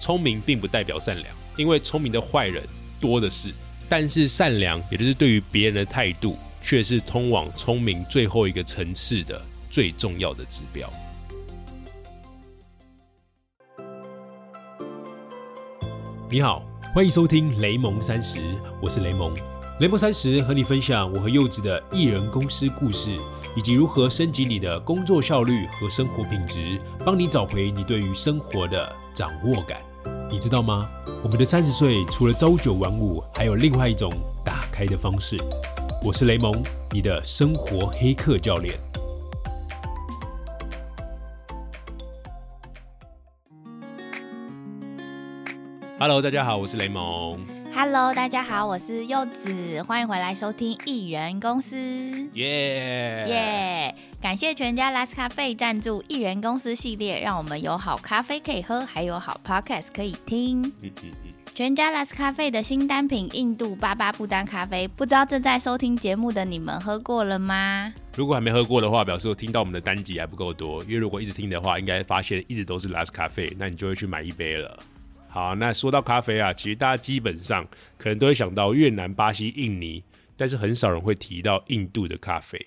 聪明并不代表善良，因为聪明的坏人多的是。但是善良，也就是对于别人的态度，却是通往聪明最后一个层次的最重要的指标。你好，欢迎收听雷蒙三十，我是雷蒙。雷蒙三十和你分享我和柚子的艺人公司故事，以及如何升级你的工作效率和生活品质，帮你找回你对于生活的掌握感。你知道吗？我们的三十岁除了朝九晚五，还有另外一种打开的方式。我是雷蒙，你的生活黑客教练。Hello，大家好，我是雷蒙。Hello，大家好，我是柚子，欢迎回来收听艺人公司。耶耶！感谢全家 Last 咖啡赞助艺人公司系列，让我们有好咖啡可以喝，还有好 Podcast 可以听。嗯嗯嗯。全家 Last 咖啡的新单品印度巴巴布丹咖啡，不知道正在收听节目的你们喝过了吗？如果还没喝过的话，表示我听到我们的单集还不够多，因为如果一直听的话，应该发现一直都是 Last 咖啡，那你就会去买一杯了。好，那说到咖啡啊，其实大家基本上可能都会想到越南、巴西、印尼，但是很少人会提到印度的咖啡。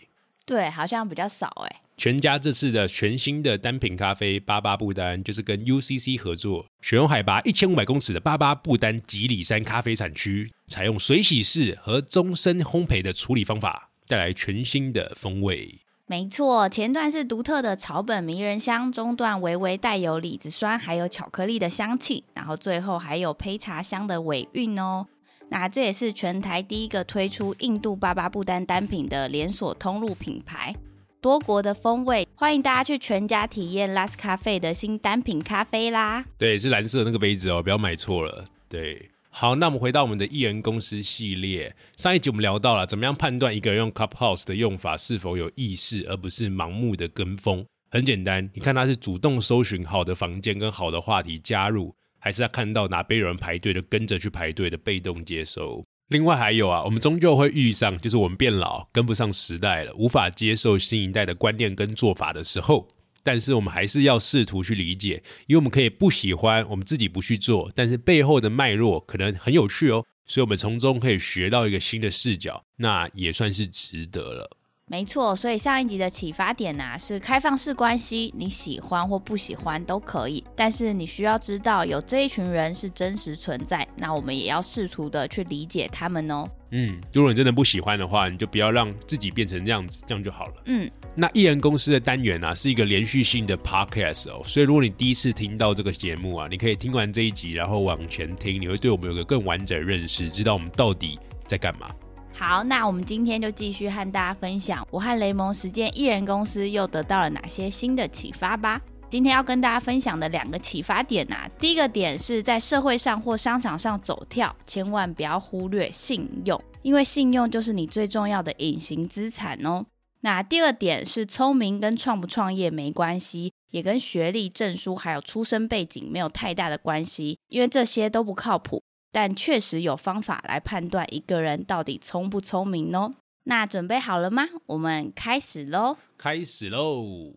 对，好像比较少哎。全家这次的全新的单品咖啡巴巴布丹，就是跟 UCC 合作，选用海拔一千五百公尺的巴巴布丹吉里山咖啡产区，采用水洗式和终身烘焙的处理方法，带来全新的风味。没错，前段是独特的草本迷人香，中段微微带有李子酸，还有巧克力的香气，然后最后还有胚茶香的尾韵哦。那这也是全台第一个推出印度巴巴布丹单品的连锁通路品牌，多国的风味，欢迎大家去全家体验 Last 咖啡的新单品咖啡啦。对，是蓝色那个杯子哦，不要买错了。对。好，那我们回到我们的艺人公司系列。上一集我们聊到了怎么样判断一个人用 Clubhouse 的用法是否有意识，而不是盲目的跟风。很简单，你看他是主动搜寻好的房间跟好的话题加入，还是要看到哪边有人排队的跟着去排队的被动接收。另外还有啊，我们终究会遇上，就是我们变老跟不上时代了，无法接受新一代的观念跟做法的时候。但是我们还是要试图去理解，因为我们可以不喜欢，我们自己不去做，但是背后的脉络可能很有趣哦，所以我们从中可以学到一个新的视角，那也算是值得了。没错，所以上一集的启发点呐是开放式关系，你喜欢或不喜欢都可以，但是你需要知道有这一群人是真实存在，那我们也要试图的去理解他们哦。嗯，如果你真的不喜欢的话，你就不要让自己变成这样子，这样就好了。嗯，那艺人公司的单元啊是一个连续性的 podcast 哦，所以如果你第一次听到这个节目啊，你可以听完这一集，然后往前听，你会对我们有个更完整认识，知道我们到底在干嘛。好，那我们今天就继续和大家分享，我和雷蒙实践艺人公司又得到了哪些新的启发吧。今天要跟大家分享的两个启发点啊，第一个点是在社会上或商场上走跳，千万不要忽略信用，因为信用就是你最重要的隐形资产哦。那第二点是聪明跟创不创业没关系，也跟学历、证书还有出身背景没有太大的关系，因为这些都不靠谱。但确实有方法来判断一个人到底聪不聪明哦。那准备好了吗？我们开始喽！开始喽！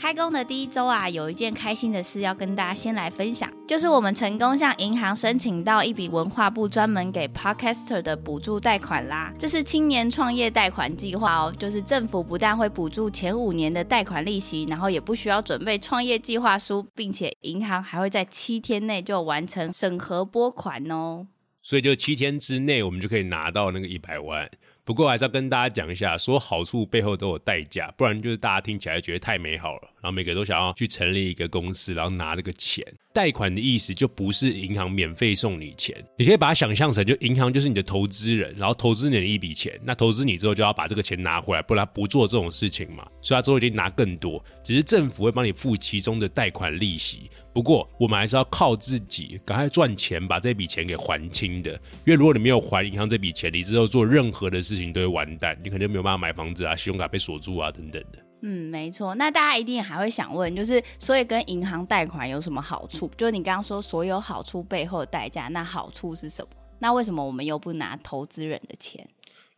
开工的第一周啊，有一件开心的事要跟大家先来分享，就是我们成功向银行申请到一笔文化部专门给 Podcaster 的补助贷款啦。这是青年创业贷款计划哦，就是政府不但会补助前五年的贷款利息，然后也不需要准备创业计划书，并且银行还会在七天内就完成审核拨款哦。所以就七天之内，我们就可以拿到那个一百万。不过还是要跟大家讲一下，说好处背后都有代价，不然就是大家听起来觉得太美好了，然后每个都想要去成立一个公司，然后拿这个钱。贷款的意思就不是银行免费送你钱，你可以把它想象成，就银行就是你的投资人，然后投资你的一笔钱，那投资你之后就要把这个钱拿回来，不然不做这种事情嘛。所以他之后一定拿更多，只是政府会帮你付其中的贷款利息。不过我们还是要靠自己，赶快赚钱把这笔钱给还清的。因为如果你没有还银行这笔钱，你之后做任何的事情都会完蛋，你肯定没有办法买房子啊，信用卡被锁住啊等等的。嗯，没错。那大家一定还会想问，就是所以跟银行贷款有什么好处？就是你刚刚说所有好处背后的代价，那好处是什么？那为什么我们又不拿投资人的钱？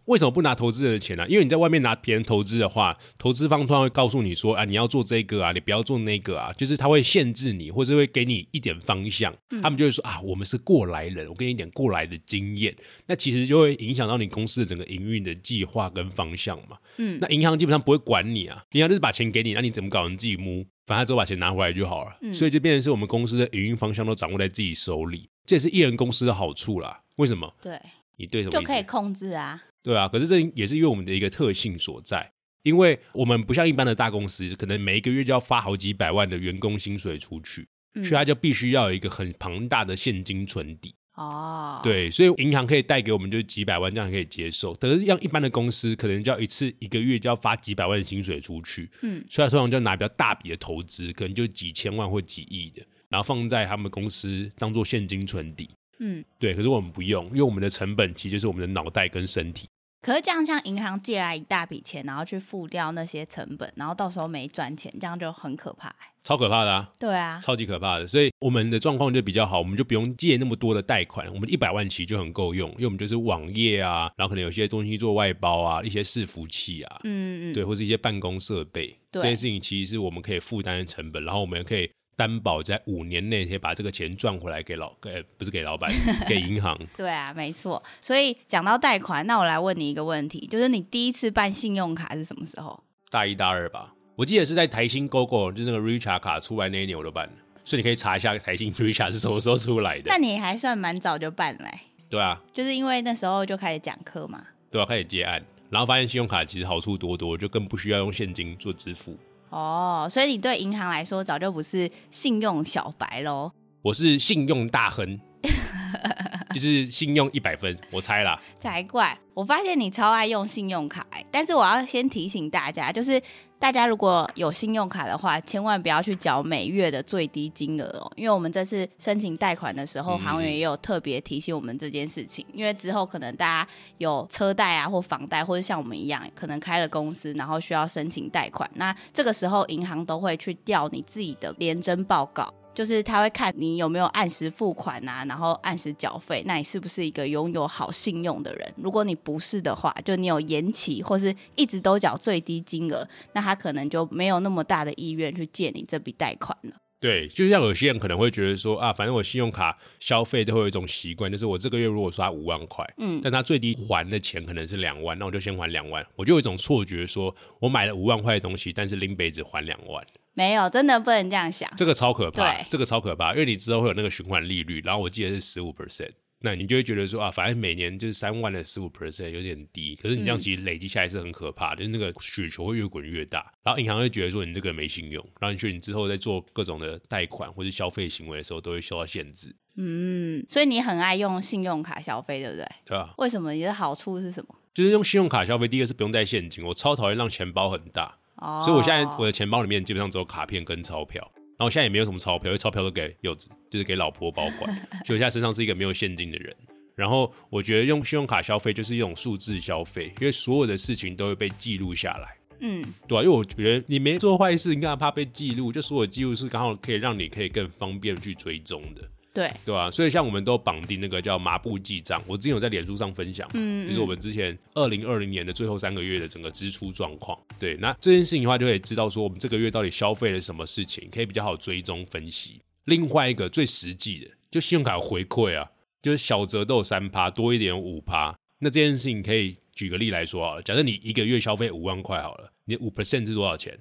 为什么不拿投资人的钱呢、因为你在外面拿别人投资的话，投资方突然会告诉你说啊，你要做这个啊，你不要做那个啊，就是他会限制你，或是会给你一点方向。他们就会说啊，我们是过来人，我给你一点过来的经验。那其实就会影响到你公司的整个营运的计划跟方向嘛。嗯那银行基本上不会管你啊，银行就是把钱给你，那你怎么搞你自己摸，反正他只有把钱拿回来就好了。嗯所以就变成是我们公司的营运方向都掌握在自己手里，这也是艺人公司的好处啦。为什么？对，你对什么就可以控制啊。对啊，可是这也是因为我们的一个特性所在，因为我们不像一般的大公司，可能每一个月就要发好几百万的员工薪水出去，嗯所以它就必须要有一个很庞大的现金存底。哦，，对，所以银行可以贷给我们就是几百万，这样可以接受。可是像一般的公司，可能就要一次一个月就要发几百万的薪水出去，嗯，所以他通常就要拿比较大笔的投资，可能就几千万或几亿的，然后放在他们公司当做现金存底。嗯。对，可是我们不用，因为我们的成本其实就是我们的脑袋跟身体。可是这样，像银行借来一大笔钱，然后去付掉那些成本，然后到时候没赚钱，这样就很可怕、欸。超可怕的啊！对啊，超级可怕的，所以我们的状况就比较好，我们就不用借那么多的贷款，我们一百万起就很够用，因为我们就是网页啊，然后可能有些东西做外包啊，一些伺服器啊，嗯嗯，对，或是一些办公设备，这些事情其实是我们可以负担的成本，然后我们也可以担保在五年内可以把这个钱赚回来给老，呃，不是给老板，给银行。对啊，没错。所以讲到贷款，那我来问你一个问题，就是你第一次办信用卡是什么时候？大一大二吧，我记得是在台新 GoGo，就是那个 Richard 卡出来那一年我都办了，所以你可以查一下台新 Richard 是什么时候出来的那。你还算蛮早就办嘞欸、对啊，就是因为那时候就开始讲课嘛。对啊，开始接案，然后发现信用卡其实好处多多，就更不需要用现金做支付。哦，所以你对银行来说早就不是信用小白喽。我是信用大亨，就是信用一百分，我猜啦。才怪！我发现你超爱用信用卡、欸，但是我要先提醒大家，就是大家如果有信用卡的话，千万不要去缴每月的最低金额哦，因为我们这次申请贷款的时候，嗯行员也有特别提醒我们这件事情，因为之后可能大家有车贷啊或房贷，或者像我们一样，可能开了公司，然后需要申请贷款，那这个时候银行都会去调你自己的联征报告。就是他会看你有没有按时付款啊，然后按时缴费，那你是不是一个拥有好信用的人？如果你不是的话，就你有延期或是一直都缴最低金额，那他可能就没有那么大的意愿去借你这笔贷款了。对，就像有些人可能会觉得说啊，反正我信用卡消费都会有一种习惯，就是我这个月如果刷五万块，嗯但他最低还的钱可能是两万，那我就先还两万，我就有一种错觉说，我买了五万块的东西，但是林北只还两万，没有，真的不能这样想。这个超可怕对，这个超可怕，因为你之后会有那个循环利率，然后我记得是十五 percent。那你就会觉得说啊，反正每年就是三万的十五 percent 有点低，可是你这样嗯其实累积下来是很可怕的，就是那个雪球会越滚越大，然后银行会觉得说你这个人没信用，然后你觉得你之后在做各种的贷款或者消费行为的时候都会受到限制，嗯，所以你很爱用信用卡消费，对不对？对啊？为什么？你的好处是什么？就是用信用卡消费，第一个是不用带现金，我超讨厌让钱包很大，哦，所以我现在我的钱包里面基本上只有卡片跟钞票，然后现在也没有什么钞票，因为钞票都给柚子，就是给老婆保管，所以我现在身上是一个没有现金的人。然后我觉得用信用卡消费就是一种数字消费，因为所有的事情都会被记录下来，嗯，对啊、因为我觉得你没做坏事，你干嘛怕被记录？就所有记录是刚好可以让你可以更方便去追踪的。对，对吧、所以像我们都绑定那个叫麻布记账，我之前有在脸书上分享嘛，嗯就是我们之前二零二零年的最后三个月的整个支出状况。对，那这件事情的话，就可以知道说我们这个月到底消费了什么事情，可以比较好追踪分析。另外一个最实际的，就信用卡回馈啊，就是小折都有三趴，多一点五趴。那这件事情可以举个例来说啊，假设你一个月消费五万块好了，你五 percent 是多少钱？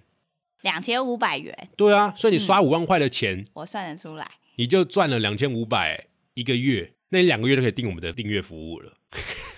两千五百元，对啊，所以你刷五万块的钱，我算得出来。你就赚了两千五百一个月，那你两个月就可以订我们的订阅服务了。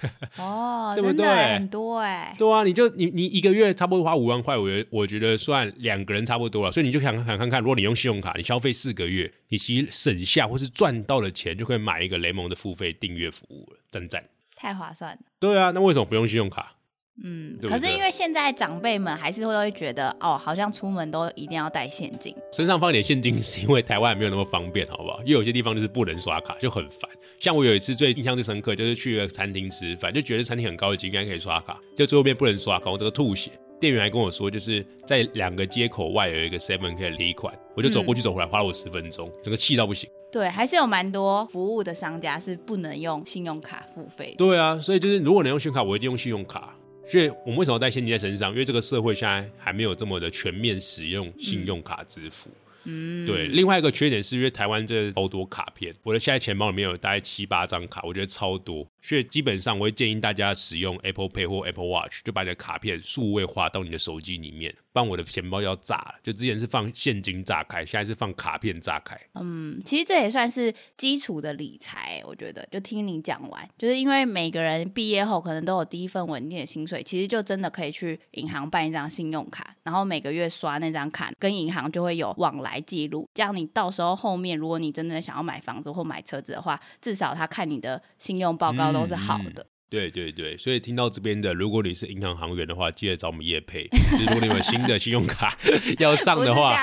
哦，对不对很多哎。对啊，你就你你一个月差不多花五万块，我觉得我觉得算两个人差不多了。所以你就想想看看，如果你用信用卡，你消费四个月，你其实省下或是赚到的钱，就可以买一个雷蒙的付费订阅服务了，赞赞。太划算了。对啊，那为什么不用信用卡？嗯，对对可是因为现在长辈们还是会会觉得，哦，好像出门都一定要带现金。身上放一点现金，是因为台湾还没有那么方便，好不好？因为有些地方就是不能刷卡，就很烦。像我有一次最印象最深刻，就是去一个餐厅吃饭，就觉得餐厅很高级，应该可以刷卡，就最后面不能刷卡，我这个吐血。店员还跟我说，就是在两个街口外有一个 Seven 可以离款，我就走过去走回来，花了我十分钟，整个气到不行。对，还是有蛮多服务的商家是不能用信用卡付费的。对啊，所以就是如果能用信用卡，我一定用信用卡。所以我们为什么要带现金在身上？因为这个社会现在还没有这么的全面使用信用卡支付。嗯，对。另外一个缺点是因为台湾这超多卡片，我的现在钱包里面有大概七八张卡，我觉得超多。所以基本上我会建议大家使用 Apple Pay 或 Apple Watch，就把你的卡片数位化到你的手机里面。不然我的钱包要炸了，就之前是放现金炸开，现在是放卡片炸开。嗯，其实这也算是基础的理财，我觉得。就听你讲完，就是因为每个人毕业后可能都有第一份稳定的薪水，其实就真的可以去银行办一张信用卡，然后每个月刷那张卡，跟银行就会有往来记录。这样你到时候后面，如果你真的想要买房子或买车子的话，至少他看你的信用报告都是好的。对对对，所以听到这边的，如果你是银行行员的话，记得找我们叶配。如果你有新的信用卡要上的话，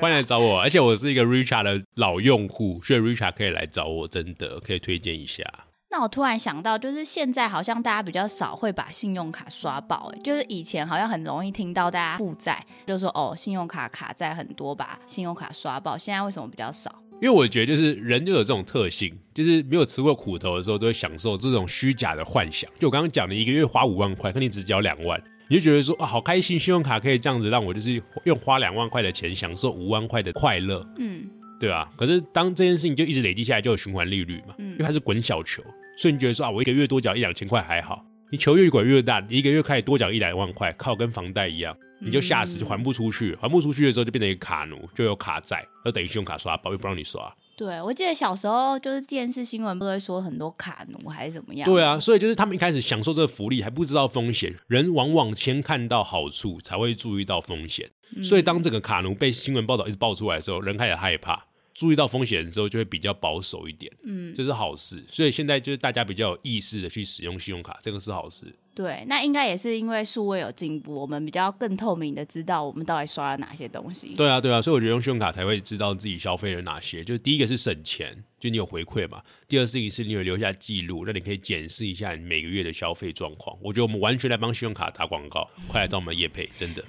欢迎来找我。而且我是一个 Richard 的老用户，所以 Richard 可以来找我，真的可以推荐一下。那我突然想到，就是现在好像大家比较少会把信用卡刷爆，哎，就是以前好像很容易听到大家负债，就说哦，信用卡卡债很多，把信用卡刷爆。现在为什么比较少？因为我觉得，就是人就有这种特性，就是没有吃过苦头的时候，都会享受这种虚假的幻想。就我刚刚讲的，一个月花五万块，可你只交两万，你就觉得说啊，好开心，信用卡可以这样子让我就是用花两万块的钱享受五万块的快乐，嗯，对吧？可是当这件事情就一直累积下来，就有循环利率嘛，嗯，因为它是滚小球，所以你觉得说啊，我一个月多缴一两千块还好，你球越滚越大，你一个月开始多缴一两万块，靠跟房贷一样。你就吓死就还不出去，还不出去的时候就变成一个卡奴，就有卡债，就等于信用卡刷爆，又不让你刷。对，我记得小时候就是电视新闻不会说很多卡奴还是怎么样？对啊，所以就是他们一开始享受这个福利还不知道风险，人往往先看到好处才会注意到风险，所以当这个卡奴被新闻报道一直爆出来的时候，人开始害怕，注意到风险的时候就会比较保守一点。嗯，这是好事，所以现在就是大家比较有意识的去使用信用卡，这个是好事。对，那应该也是因为数位有进步，我们比较更透明的知道我们到底刷了哪些东西。对啊，对啊，所以我觉得用信用卡才会知道自己消费了哪些。就第一个是省钱。就你有回馈嘛？第二事情是你有留下记录，那你可以检视一下你每个月的消费状况。我觉得我们完全来帮信用卡打广告，快来找我们叶配，真的。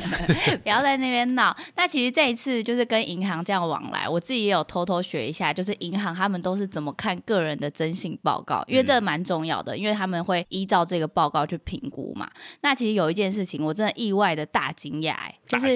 不要在那边闹。那其实这一次就是跟银行这样往来，我自己也有偷偷学一下，就是银行他们都是怎么看个人的征信报告，因为这蛮重要的，因为他们会依照这个报告去评估嘛。那其实有一件事情，我真的意外的大惊讶，就是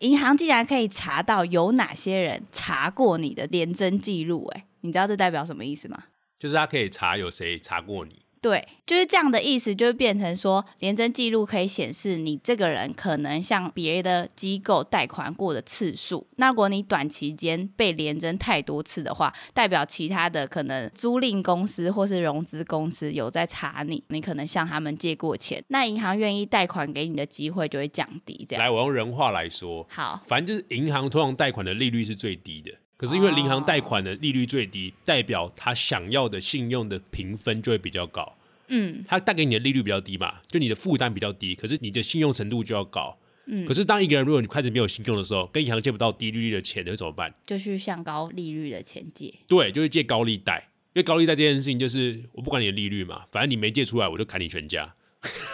银行竟然可以查到有哪些人查过你的连征记录，哎。你知道这代表什么意思吗？就是他可以查有谁查过你。对，就是这样的意思，就变成说，廉征记录可以显示你这个人可能向别的机构贷款过的次数。那如果你短期间被廉征太多次的话，代表其他的可能租赁公司或是融资公司有在查你，你可能向他们借过钱，那银行愿意贷款给你的机会就会降低。这样，来，我用人话来说，好，反正就是银行通常贷款的利率是最低的。可是因为银行贷款的利率最低，代表他想要的信用的评分就会比较高。嗯，他贷给你的利率比较低嘛，就你的负担比较低，可是你的信用程度就要高。嗯，可是当一个人如果你开始没有信用的时候，跟银行借不到低利率的钱，你会怎么办？就去向高利率的钱借。对，就是借高利贷，因为高利贷这件事情就是我不管你的利率嘛，反正你没借出来，我就砍你全家。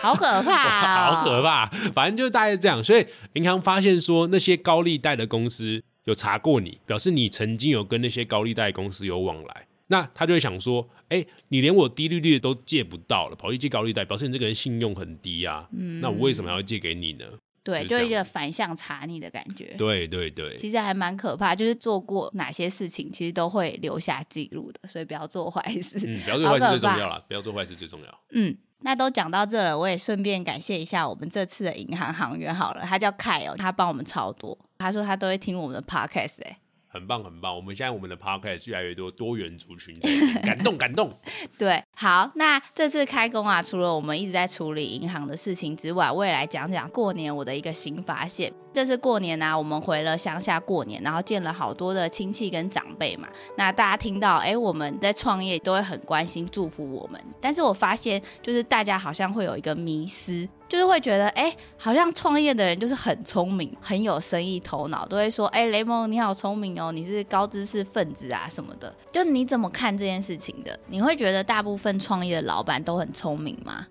好可怕，好可怕，反正就大概这样。所以银行发现说那些高利贷的公司。有查过你，表示你曾经有跟那些高利贷公司有往来，那他就会想说，哎，你连我低利率都借不到了，跑去借高利贷，表示你这个人信用很低啊。嗯，那我为什么要借给你呢？对，就一个反向查你的感觉。对对对，其实还蛮可怕，就是做过哪些事情，其实都会留下记录的，所以不要做坏事。嗯，不要做坏事最重要了，不要做坏事最重要。嗯。那都讲到这了，我也顺便感谢一下我们这次的银行行员好了，他叫凯哦，他帮我们超多，他说他都会听我们的 podcast 哎。很棒很棒，我们现在我们的 podcast 越来越多多元族群，感动感动。对，好，那这次开工啊，除了我们一直在处理银行的事情之外，我也来讲讲过年我的一个新发现。这次过年呢，我们回了乡下过年，然后见了好多的亲戚跟长辈嘛。那大家听到，哎，我们在创业都会很关心祝福我们。但是我发现，就是大家好像会有一个迷思，就是会觉得，哎，好像创业的人就是很聪明，很有生意头脑，都会说，哎，雷蒙你好聪明哦，你是高知识分子啊什么的。就你怎么看这件事情的？你会觉得大部分创业的老板都很聪明吗？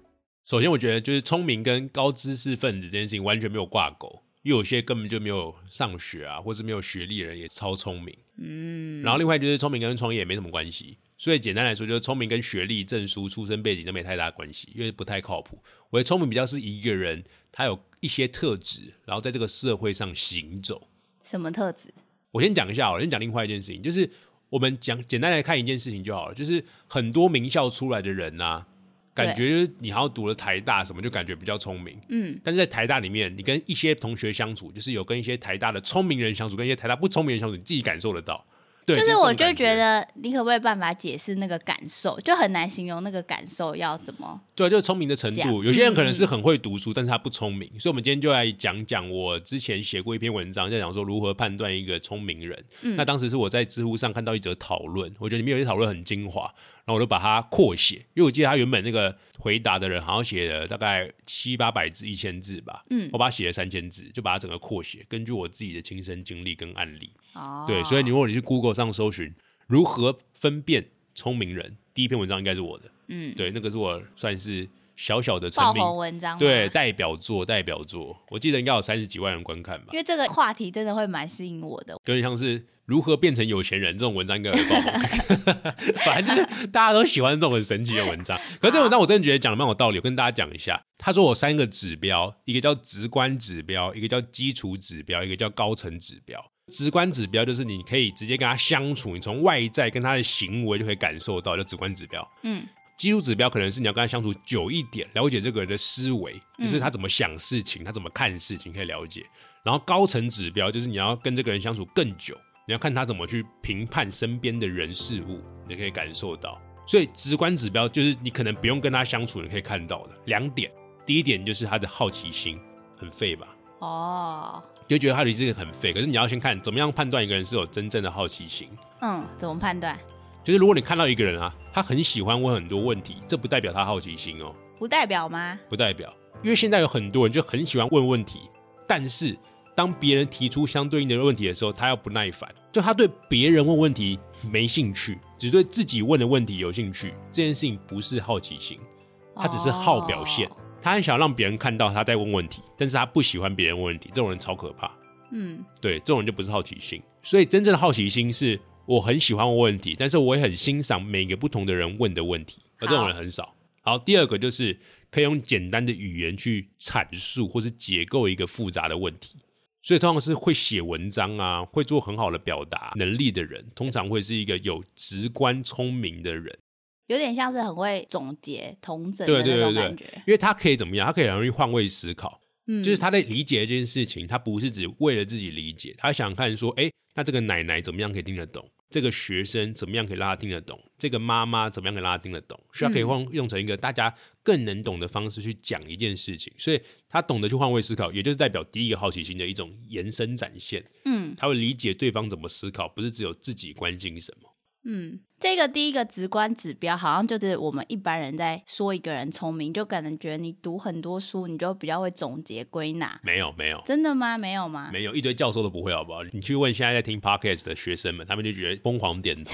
首先，我觉得就是聪明跟高知识分子这件事情完全没有挂钩。有些根本就没有上学啊，或是没有学历的人也超聪明。嗯，然后另外就是聪明跟创业没什么关系，所以简单来说就是聪明跟学历、证书、出身背景都没太大关系，因为不太靠谱。我的聪明比较是一个人他有一些特质，然后在这个社会上行走。什么特质？我先讲一下，我先讲另外一件事情，就是我们讲简单来看一件事情就好了，就是很多名校出来的人呐。感觉你好像读了台大什么，就感觉比较聪明。嗯，但是在台大里面，你跟一些同学相处，就是有跟一些台大的聪明人相处，跟一些台大不聪明人相处，你自己感受得到。就是我就觉得，你可不可以办法解释那个感受？就很难形容那个感受要怎么？对，就是聪明的程度。有些人可能是很会读书，但是他不聪明。所以，我们今天就来讲讲我之前写过一篇文章，在讲说如何判断一个聪明人。那当时是我在知乎上看到一则讨论，我觉得里面有些讨论很精华，然后我就把它扩写，因为我记得他原本那个回答的人好像写了大概七八百字、一千字吧。嗯，我把它写了三千字，就把它整个扩写，根据我自己的亲身经历跟案例。哦，对，所以你如果你去 Google 上搜寻如何分辨聪明人，第一篇文章应该是我的，嗯，对，那个是我算是小小的爆红文章，对，代表作，代表作，我记得应该有三十几万人观看吧。因为这个话题真的会蛮吸引我的，有点像是如何变成有钱人这种文章应该会爆红，反正就是大家都喜欢这种很神奇的文章。可是这文章我真的觉得讲的蛮有道理，我跟大家讲一下。他说我三个指标，一个叫直观指标，一个叫基础指标，一个叫高层指标。直观指标就是你可以直接跟他相处，你从外在跟他的行为就可以感受到，就直观指标。嗯，基础指标可能是你要跟他相处久一点，了解这个人的思维，就是他怎么想事情，他怎么看事情，可以了解。然后高层指标就是你要跟这个人相处更久，你要看他怎么去评判身边的人事物，你可以感受到。所以直观指标就是你可能不用跟他相处，你可以看到的两点。第一点就是他的好奇心，很废吧？哦。就觉得他离这个很废，可是你要先看怎么样判断一个人是有真正的好奇心。嗯，怎么判断？就是如果你看到一个人啊，他很喜欢问很多问题，这不代表他好奇心哦。不代表吗？不代表，因为现在有很多人就很喜欢问问题，但是当别人提出相对应的问题的时候，他要不耐烦，就他对别人问问题没兴趣，只对自己问的问题有兴趣，这件事情不是好奇心，他只是好表现。他很想让别人看到他在问问题，但是他不喜欢别人问问题，这种人超可怕。嗯，对，这种人就不是好奇心。所以真正的好奇心是我很喜欢问问题，但是我也很欣赏每个不同的人问的问题，而这种人很少。好，第二个就是可以用简单的语言去阐述或是解构一个复杂的问题。所以通常是会写文章啊，会做很好的表达能力的人，通常会是一个有直观聪明的人。有点像是很会总结、同整的那种感觉，因为他可以怎么样？他可以很容易换位思考，嗯，就是他在理解这件事情，他不是只为了自己理解，他想看说，哎，那这个奶奶怎么样可以听得懂？这个学生怎么样可以让他听得懂？这个妈妈怎么样可以让他听得懂？需要可以换用成一个大家更能懂的方式去讲一件事情，所以他懂得去换位思考，也就是代表第一个好奇心的一种延伸展现。嗯，他会理解对方怎么思考，不是只有自己关心什么。嗯，这个第一个直观指标，好像就是我们一般人在说一个人聪明，就可能觉得你读很多书，你就比较会总结归纳。没有，没有，真的吗？没有吗？没有，一堆教授都不会，好不好？你去问现在在听 podcast 的学生们，他们就觉得疯狂点头，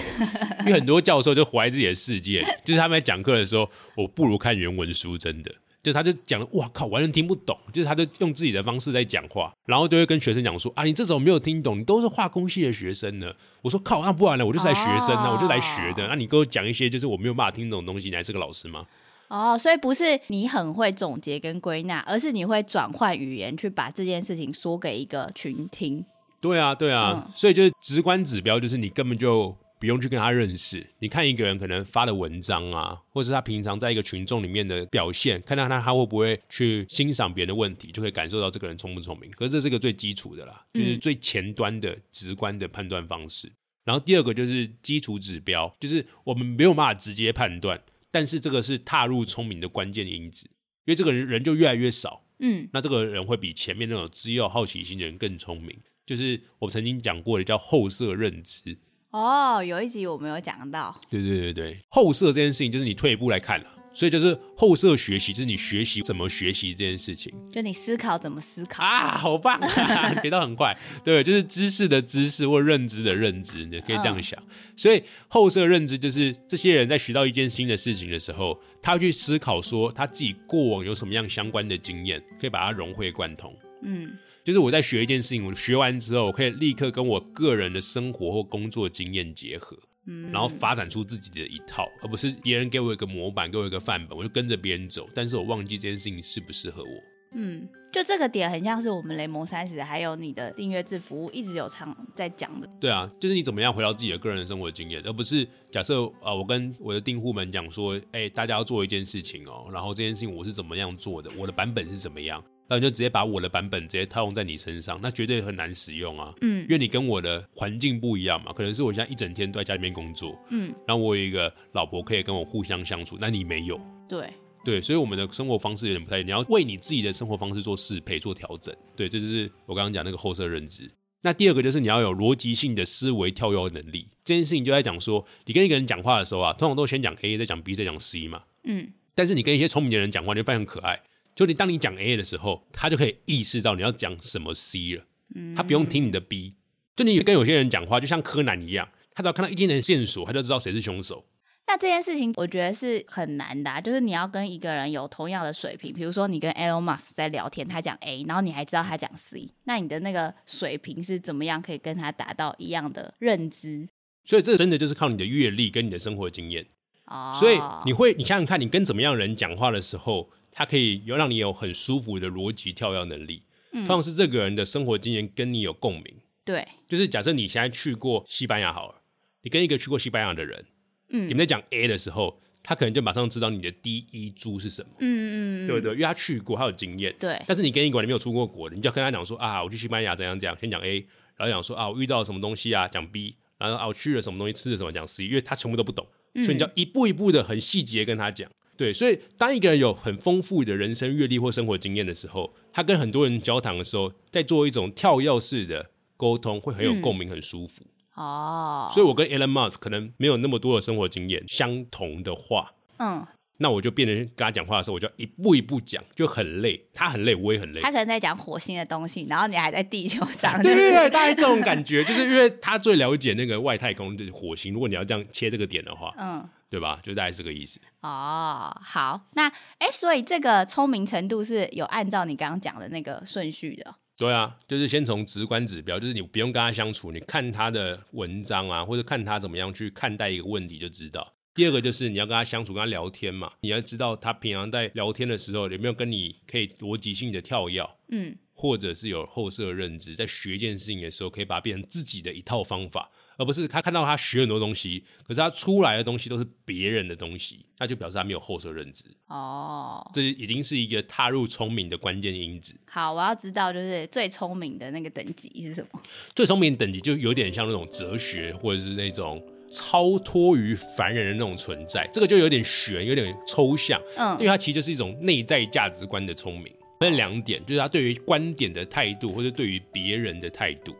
因为很多教授就活在自己的世界，就是他们在讲课的时候，我不如看原文书，真的。就他就讲了，哇靠，完全听不懂。就是他就用自己的方式在讲话，然后就会跟学生讲说啊，你这种没有听懂，你都是化工系的学生呢。我说靠，那不然呢？我就是来学生呢，我就来学的。那你给我讲一些就是我没有办法听懂的东西，你还是个老师吗？哦，所以不是你很会总结跟归纳，而是你会转换语言去把这件事情说给一个群听。对啊，对啊，所以就是直观指标，就是你根本就。不用去跟他认识，你看一个人可能发的文章啊，或是他平常在一个群众里面的表现，看到他他会不会去欣赏别人的问题，就可以感受到这个人聪不聪明。可是这是个最基础的啦，就是最前端的直观的判断方式。然后第二个就是基础指标，就是我们没有办法直接判断，但是这个是踏入聪明的关键因子，因为这个人人就越来越少，嗯，那这个人会比前面那种只有好奇心的人更聪明。就是我曾经讲过的叫后设认知。哦，有一集我没有讲到。对对对对，后设这件事情就是你退一步来看了，所以就是后设学习，就是你学习怎么学习这件事情，就你思考怎么思考。啊，好棒，学到很快，对，就是知识的知识或认知的认知，你可以这样想。所以后设认知就是这些人在学到一件新的事情的时候，他会去思考说他自己过往有什么样相关的经验，可以把它融会贯通。嗯就是我在学一件事情，我学完之后，我可以立刻跟我个人的生活或工作经验结合，嗯，然后发展出自己的一套，而不是别人给我一个模板，给我一个范本，我就跟着别人走，但是我忘记这件事情适不适合我。嗯，就这个点很像是我们雷蒙三十还有你的订阅制服务一直有常在讲的。对啊，就是你怎么样回到自己的个人生活经验，而不是假设啊、呃我跟我的订户们讲说，哎、大家要做一件事情哦，然后这件事情我是怎么样做的，我的版本是怎么样，那你就直接把我的版本直接套用在你身上，那绝对很难使用啊。嗯因为你跟我的环境不一样嘛，可能是我现在一整天都在家里面工作，嗯，然后我有一个老婆可以跟我互相相处，那你没有，对，对，所以我们的生活方式有点不太一样，你要为你自己的生活方式做适配、做调整。对，这就是我刚刚讲那个后设认知。那第二个就是你要有逻辑性的思维跳跃能力。这件事情就在讲说，你跟一个人讲话的时候啊，通常都先讲 A，再讲 B，再讲 C 嘛。嗯但是你跟一些聪明的人讲话，你会发现很可爱。就你当你讲 A 的时候，他就可以意识到你要讲什么 C 了，嗯，他不用听你的 B。就你跟有些人讲话，就像柯南一样，他只要看到一点点线索，他就知道谁是凶手。那这件事情我觉得是很难的、啊，就是你要跟一个人有同样的水平，比如说你跟 Elon Musk 在聊天，他讲 A，然后你还知道他讲 C，那你的那个水平是怎么样可以跟他达到一样的认知？所以这真的就是靠你的阅历跟你的生活经验。哦，所以你会，你想想看，你跟怎么样的人讲话的时候，他可以有让你有很舒服的逻辑跳跃能力。嗯通常是这个人的生活经验跟你有共鸣。对，就是假设你现在去过西班牙好了，你跟一个去过西班牙的人，嗯你们在讲 A 的时候，他可能就马上知道你的第一株是什么，嗯嗯嗯，对不对？因为他去过，他有经验。对，但是你跟一个你没有出过国的，你就要跟他讲说啊，我去西班牙怎样怎样，先讲 A，然后讲说啊，我遇到了什么东西啊，讲 B，然后啊，我去了什么东西，吃了什么，讲 C，因为他全部都不懂。嗯所以你就要一步一步的很细节跟他讲。对，所以当一个人有很丰富的人生阅历或生活经验的时候，他跟很多人交谈的时候，在做一种跳跃式的沟通，会很有共鸣，很舒服。哦，所以我跟 Elon Musk 可能没有那么多的生活经验相同的话，嗯，那我就变成跟他讲话的时候，我就一步一步讲，就很累。他很累，我也很累他。可能在讲火星的东西，然后你还在地球上，对就是对 对，大概这种感觉，就是因为他最了解那个外太空的火星。如果你要这样切这个点的话，嗯。对吧？就大概是这个意思。哦，好，那哎，诶所以这个聪明程度是有按照你刚刚讲的那个顺序的。对啊，就是先从直观指标，就是你不用跟他相处，你看他的文章啊，或者看他怎么样去看待一个问题就知道。第二个就是你要跟他相处，跟他聊天嘛，你要知道他平常在聊天的时候有没有跟你可以逻辑性的跳跃，嗯或者是有后设认知，在学一件事情的时候可以把它变成自己的一套方法，而不是他看到他学很多东西，可是他出来的东西都是别人的东西，那就表示他没有后设认知，哦，这已经是一个踏入聪明的关键因子。好，我要知道就是最聪明的那个等级是什么？最聪明的等级就有点像那种哲学，或者是那种超脱于凡人的那种存在，这个就有点悬，有点抽象，嗯因为嗯它其实就是一种内在价值观的聪明。分两点，就是他对于观点的态度，或者对于别人的态度。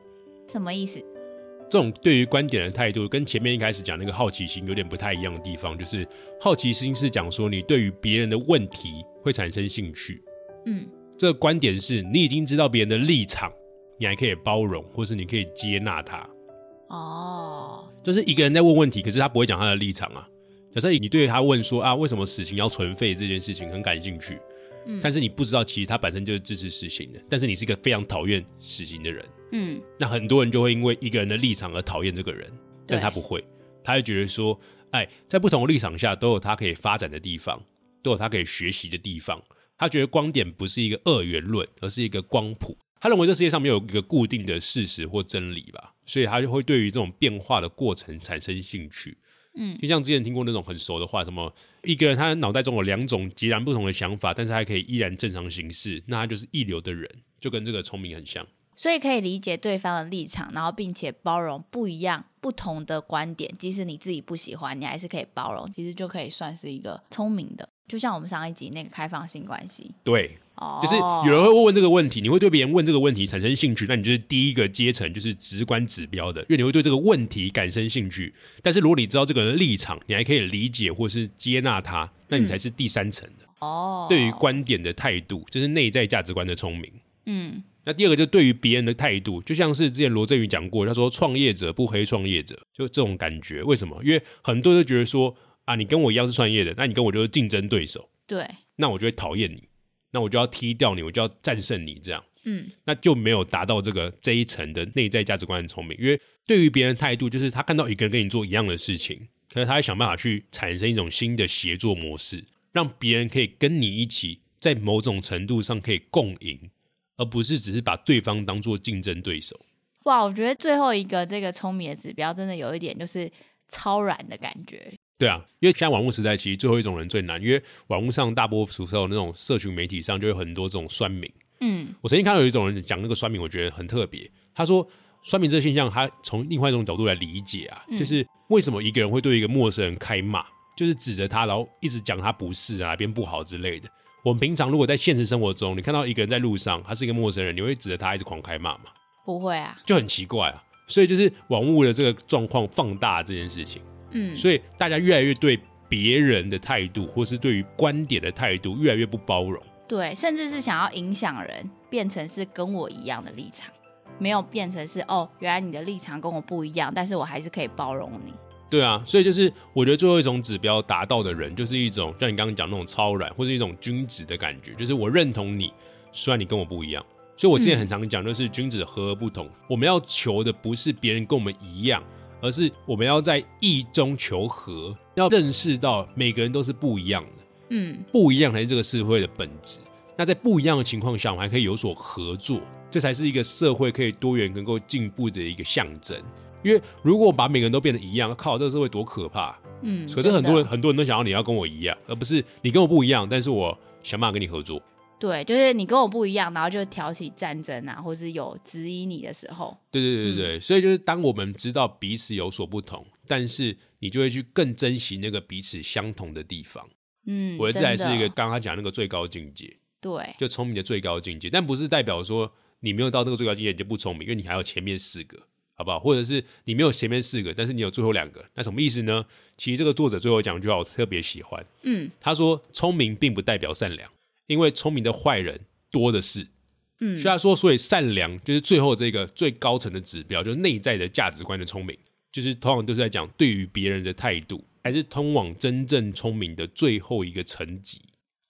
什么意思？这种对于观点的态度，跟前面一开始讲那个好奇心有点不太一样的地方，就是好奇心是讲说你对于别人的问题会产生兴趣，嗯这个观点是你已经知道别人的立场，你还可以包容，或是你可以接纳他。哦，就是一个人在问问题，可是他不会讲他的立场啊。假设你对他问说啊，为什么死刑要存废这件事情很感兴趣，嗯但是你不知道其实他本身就是支持死刑的，但是你是一个非常讨厌死刑的人，嗯那很多人就会因为一个人的立场而讨厌这个人，但他不会，他会觉得说，哎，在不同的立场下都有他可以发展的地方，都有他可以学习的地方。他觉得光点不是一个二元论，而是一个光谱。他认为这世界上没有一个固定的事实或真理吧，所以他就会对于这种变化的过程产生兴趣。嗯就像之前听过那种很熟的话，什么一个人他脑袋中有两种截然不同的想法，但是他可以依然正常行事，那他就是一流的人，就跟这个聪明很像。所以可以理解对方的立场，然后并且包容不一样、不同的观点，即使你自己不喜欢，你还是可以包容，其实就可以算是一个聪明的。就像我们上一集那个开放性关系，对，哦，就是有人会问这个问题，你会对别人问这个问题产生兴趣，那你就是第一个阶层，就是直观指标的，因为你会对这个问题感生兴趣。但是如果你知道这个人的立场，你还可以理解或是接纳他，那你才是第三层的。哦，对于观点的态度，就是内在价值观的聪明。嗯那第二个就对于别人的态度，就像是之前罗振宇讲过，他说创业者不黑创业者，就这种感觉。为什么？因为很多人都觉得说啊，你跟我一样是创业的，那你跟我就是竞争对手，对，那我就会讨厌你，那我就要踢掉你，我就要战胜你，这样。嗯那就没有达到这个这一层的内在价值观的聪明。因为对于别人的态度，就是他看到一个人跟你做一样的事情，可是他会想办法去产生一种新的协作模式，让别人可以跟你一起在某种程度上可以共赢，而不是只是把对方当做竞争对手。哇，我觉得最后一个这个聪明的指标真的有一点就是超然的感觉。对啊，因为现在网络时代，其实最后一种人最难，因为网络上大波数时候那种社群媒体上就有很多这种酸民。嗯我曾经看到有一种人讲那个酸民，我觉得很特别。他说，酸民这个现象，他从另外一种角度来理解啊，嗯就是为什么一个人会对一个陌生人开骂，就是指着他，然后一直讲他不是啊，哪边不好之类的。我们平常如果在现实生活中，你看到一个人在路上，他是一个陌生人，你会指着他一直狂开骂吗？不会啊，就很奇怪啊。所以就是网络的这个状况放大这件事情。嗯，所以大家越来越对别人的态度，或是对于观点的态度，越来越不包容。对，甚至是想要影响人，变成是跟我一样的立场，没有变成是哦，原来你的立场跟我不一样，但是我还是可以包容你。对啊，所以就是我觉得最后一种指标达到的人，就是一种像你刚刚讲那种超然，或是一种君子的感觉，就是我认同你，虽然你跟我不一样。所以我之前很常讲，就是君子和而不同。我们要求的不是别人跟我们一样，而是我们要在意中求和，要认识到每个人都是不一样的。嗯不一样才是这个社会的本质。那在不一样的情况下，我们还可以有所合作，这才是一个社会可以多元、能够进步的一个象征。因为如果把每个人都变得一样，靠，这个社会多可怕！嗯，可是很多人很多人都想要你要跟我一样，而不是你跟我不一样，但是我想办法跟你合作。对，就是你跟我不一样，然后就挑起战争啊，或是有质疑你的时候，对对对对对，所以就是当我们知道彼此有所不同，但是你就会去更珍惜那个彼此相同的地方。嗯，我觉得这还是一个刚刚他讲那个最高境界。对，就聪明的最高境界，但不是代表说你没有到那个最高境界你就不聪明，因为你还有前面四个，好不好？或者是你没有前面四个，但是你有最后两个，那什么意思呢？其实这个作者最后讲一句话，我特别喜欢，嗯他说：“聪明并不代表善良，因为聪明的坏人多的是。”嗯所以他说，所以善良就是最后这个最高层的指标，就是内在的价值观的聪明，就是通常都是在讲对于别人的态度，还是通往真正聪明的最后一个层级。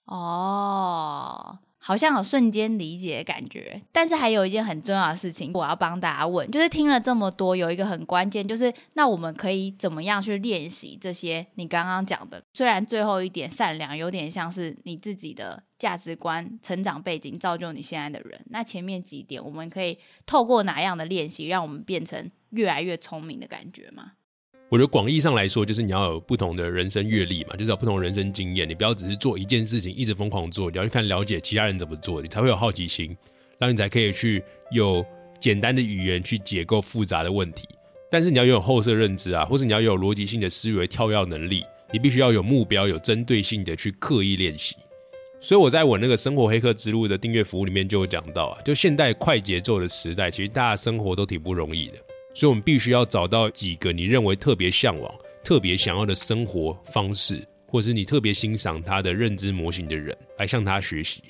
哦，好像有瞬间理解的感觉。但是还有一件很重要的事情，我要帮大家问，就是听了这么多，有一个很关键，就是那我们可以怎么样去练习这些你刚刚讲的？虽然最后一点善良有点像是你自己的价值观、成长背景造就你现在的人，那前面几点我们可以透过哪样的练习，让我们变成越来越聪明的感觉吗？我觉得广义上来说，就是你要有不同的人生阅历嘛，就是有不同人生经验。你不要只是做一件事情，一直疯狂做，你要去看了解其他人怎么做，你才会有好奇心，然后你才可以去有简单的语言去解构复杂的问题。但是你要有后设认知啊，或是你要有逻辑性的思维跳跃能力，你必须要有目标、有针对性的去刻意练习。所以我在我那个生活黑客之路的订阅服务里面就有讲到啊，就现代快节奏的时代，其实大家生活都挺不容易的。所以我们必须要找到几个你认为特别向往、特别想要的生活方式，或者是你特别欣赏他的认知模型的人，来向他学习。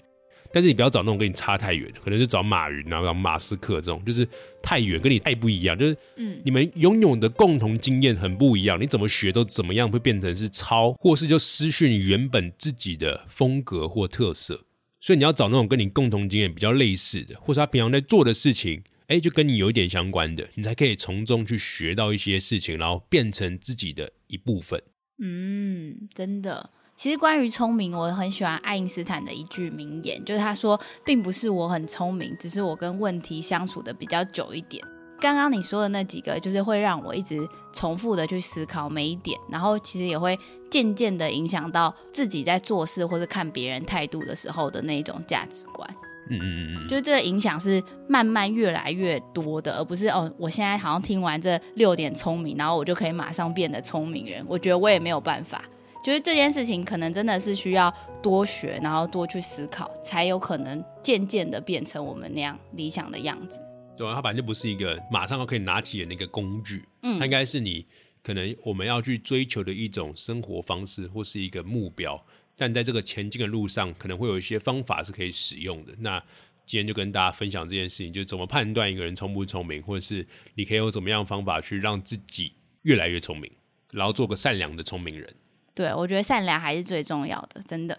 但是你不要找那种跟你差太远的，可能就找马云啊、找马斯克这种，就是太远，跟你太不一样。就是嗯你们拥有的共同经验很不一样，你怎么学都怎么样会变成是抄，或是就失去你原本自己的风格或特色。所以你要找那种跟你共同经验比较类似的，或是他平常在做的事情，哎，就跟你有一点相关的，你才可以从中去学到一些事情，然后变成自己的一部分。嗯，真的。其实关于聪明，我很喜欢爱因斯坦的一句名言，就是他说，并不是我很聪明，只是我跟问题相处的比较久一点。刚刚你说的那几个，就是会让我一直重复的去思考每一点，然后其实也会渐渐的影响到自己在做事或是看别人态度的时候的那一种价值观。嗯嗯嗯嗯，就是这个影响是慢慢越来越多的，而不是哦，我现在好像听完这六点聪明，然后我就可以马上变得聪明人。我觉得我也没有办法，就是这件事情可能真的是需要多学，然后多去思考，才有可能渐渐的变成我们那样理想的样子。对啊，它本来就不是一个马上就可以拿起的那个工具，嗯它应嗯该是你可能我们要去追求的一种生活方式或是一个目标。但在这个前进的路上，可能会有一些方法是可以使用的。那今天就跟大家分享这件事情，就是怎么判断一个人聪不聪明，或者是你可以用怎么样的方法去让自己越来越聪明，然后做个善良的聪明人。对，我觉得善良还是最重要的，真的。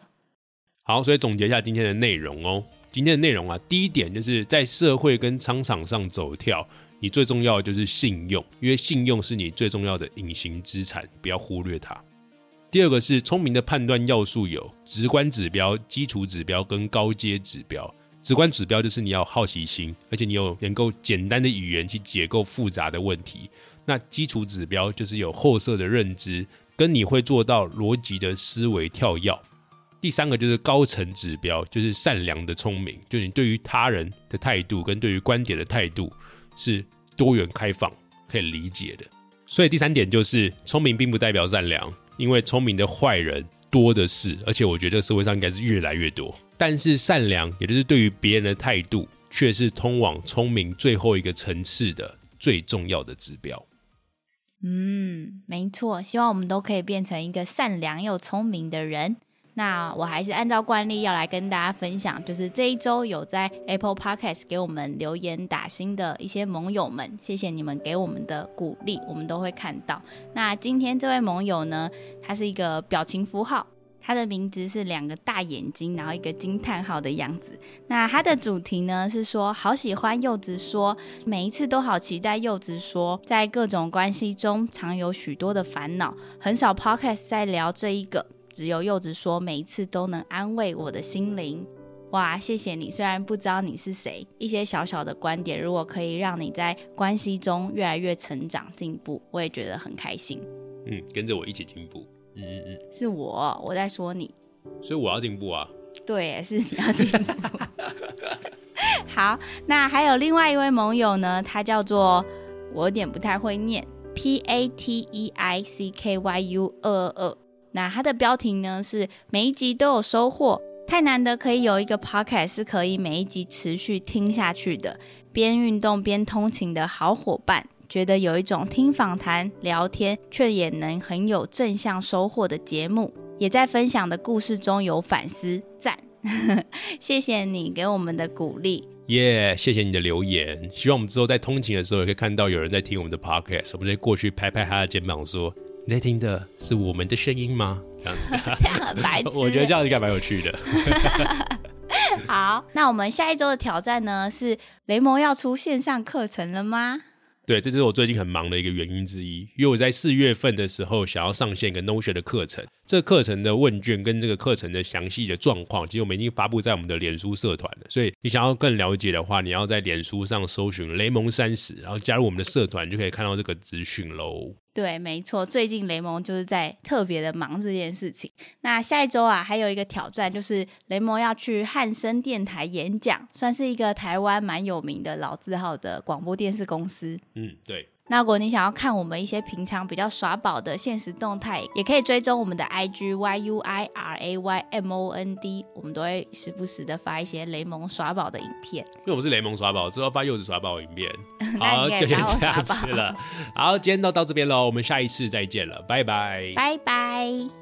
好，所以总结一下今天的内容哦。今天的内容啊，第一点就是在社会跟商场上走跳，你最重要的就是信用，因为信用是你最重要的隐形资产，不要忽略它。第二个是聪明的判断要素有直观指标、基础指标跟高阶指标。直观指标就是你要好奇心，而且你有能够简单的语言去解构复杂的问题。那基础指标就是有后设的认知，跟你会做到逻辑的思维跳跃。第三个就是高层指标，就是善良的聪明，就你对于他人的态度跟对于观点的态度是多元开放，可以理解的。所以第三点就是聪明并不代表善良，因为聪明的坏人多的是，而且我觉得社会上应该是越来越多。但是善良，也就是对于别人的态度，却是通往聪明最后一个层次的最重要的指标。嗯，没错，希望我们都可以变成一个善良又聪明的人。那我还是按照惯例要来跟大家分享，就是这一周有在 Apple Podcast 给我们留言打新的一些盟友们，谢谢你们给我们的鼓励，我们都会看到。那今天这位盟友呢，他是一个表情符号，他的名字是两个大眼睛，然后一个惊叹号的样子。那他的主题呢是说，好喜欢柚子说，每一次都好期待柚子说，在各种关系中常有许多的烦恼，很少 Podcast 在聊这一个。只有柚子说，每一次都能安慰我的心灵。哇，谢谢你！虽然不知道你是谁，一些小小的观点，如果可以让你在关系中越来越成长进步，我也觉得很开心。嗯，跟着我一起进步。嗯嗯嗯，是我，我在说你。所以我要进步啊。对，是你要进步。好，那还有另外一位盟友呢，他叫做我有点不太会念，P A T E I C K Y U 二二二。那它的标题呢是每一集都有收获，太难得可以有一个 podcast 是可以每一集持续听下去的，边运动边通勤的好伙伴，觉得有一种听访谈聊天却也能很有正向收获的节目，也在分享的故事中有反思，赞，谢谢你给我们的鼓励，耶，谢谢你的留言，希望我们之后在通勤的时候也可以看到有人在听我们的 podcast，我们就过去拍拍他的肩膀说。你在听的是我们的声音吗？这样子，这样很白痴。我觉得这样应该蛮有趣的。好，那我们下一周的挑战呢？是雷蒙要出线上课程了吗？对，这就是我最近很忙的一个原因之一，因为我在四月份的时候想要上线一个 Notion 的课程，这课程的问卷跟这个课程的详细的状况，其实我们已经发布在我们的脸书社团了。所以你想要更了解的话，你要在脸书上搜寻雷蒙三十，然后加入我们的社团，就可以看到这个资讯喽。对，没错，最近雷蒙就是在特别的忙这件事情。那下一周啊，还有一个挑战，就是雷蒙要去汉声电台演讲，算是一个台湾蛮有名的老字号的广播电视公司。嗯，对。那如果你想要看我们一些平常比较耍宝的现实动态，也可以追踪我们的 IG Y U I R A Y M O N D，我们都会时不时的发一些雷蒙耍宝的影片。因为我们是雷蒙耍宝，之后发柚子耍宝影片。好，就先这样子了。好，今天都到这边喽，我们下一次再见了，拜拜，拜拜。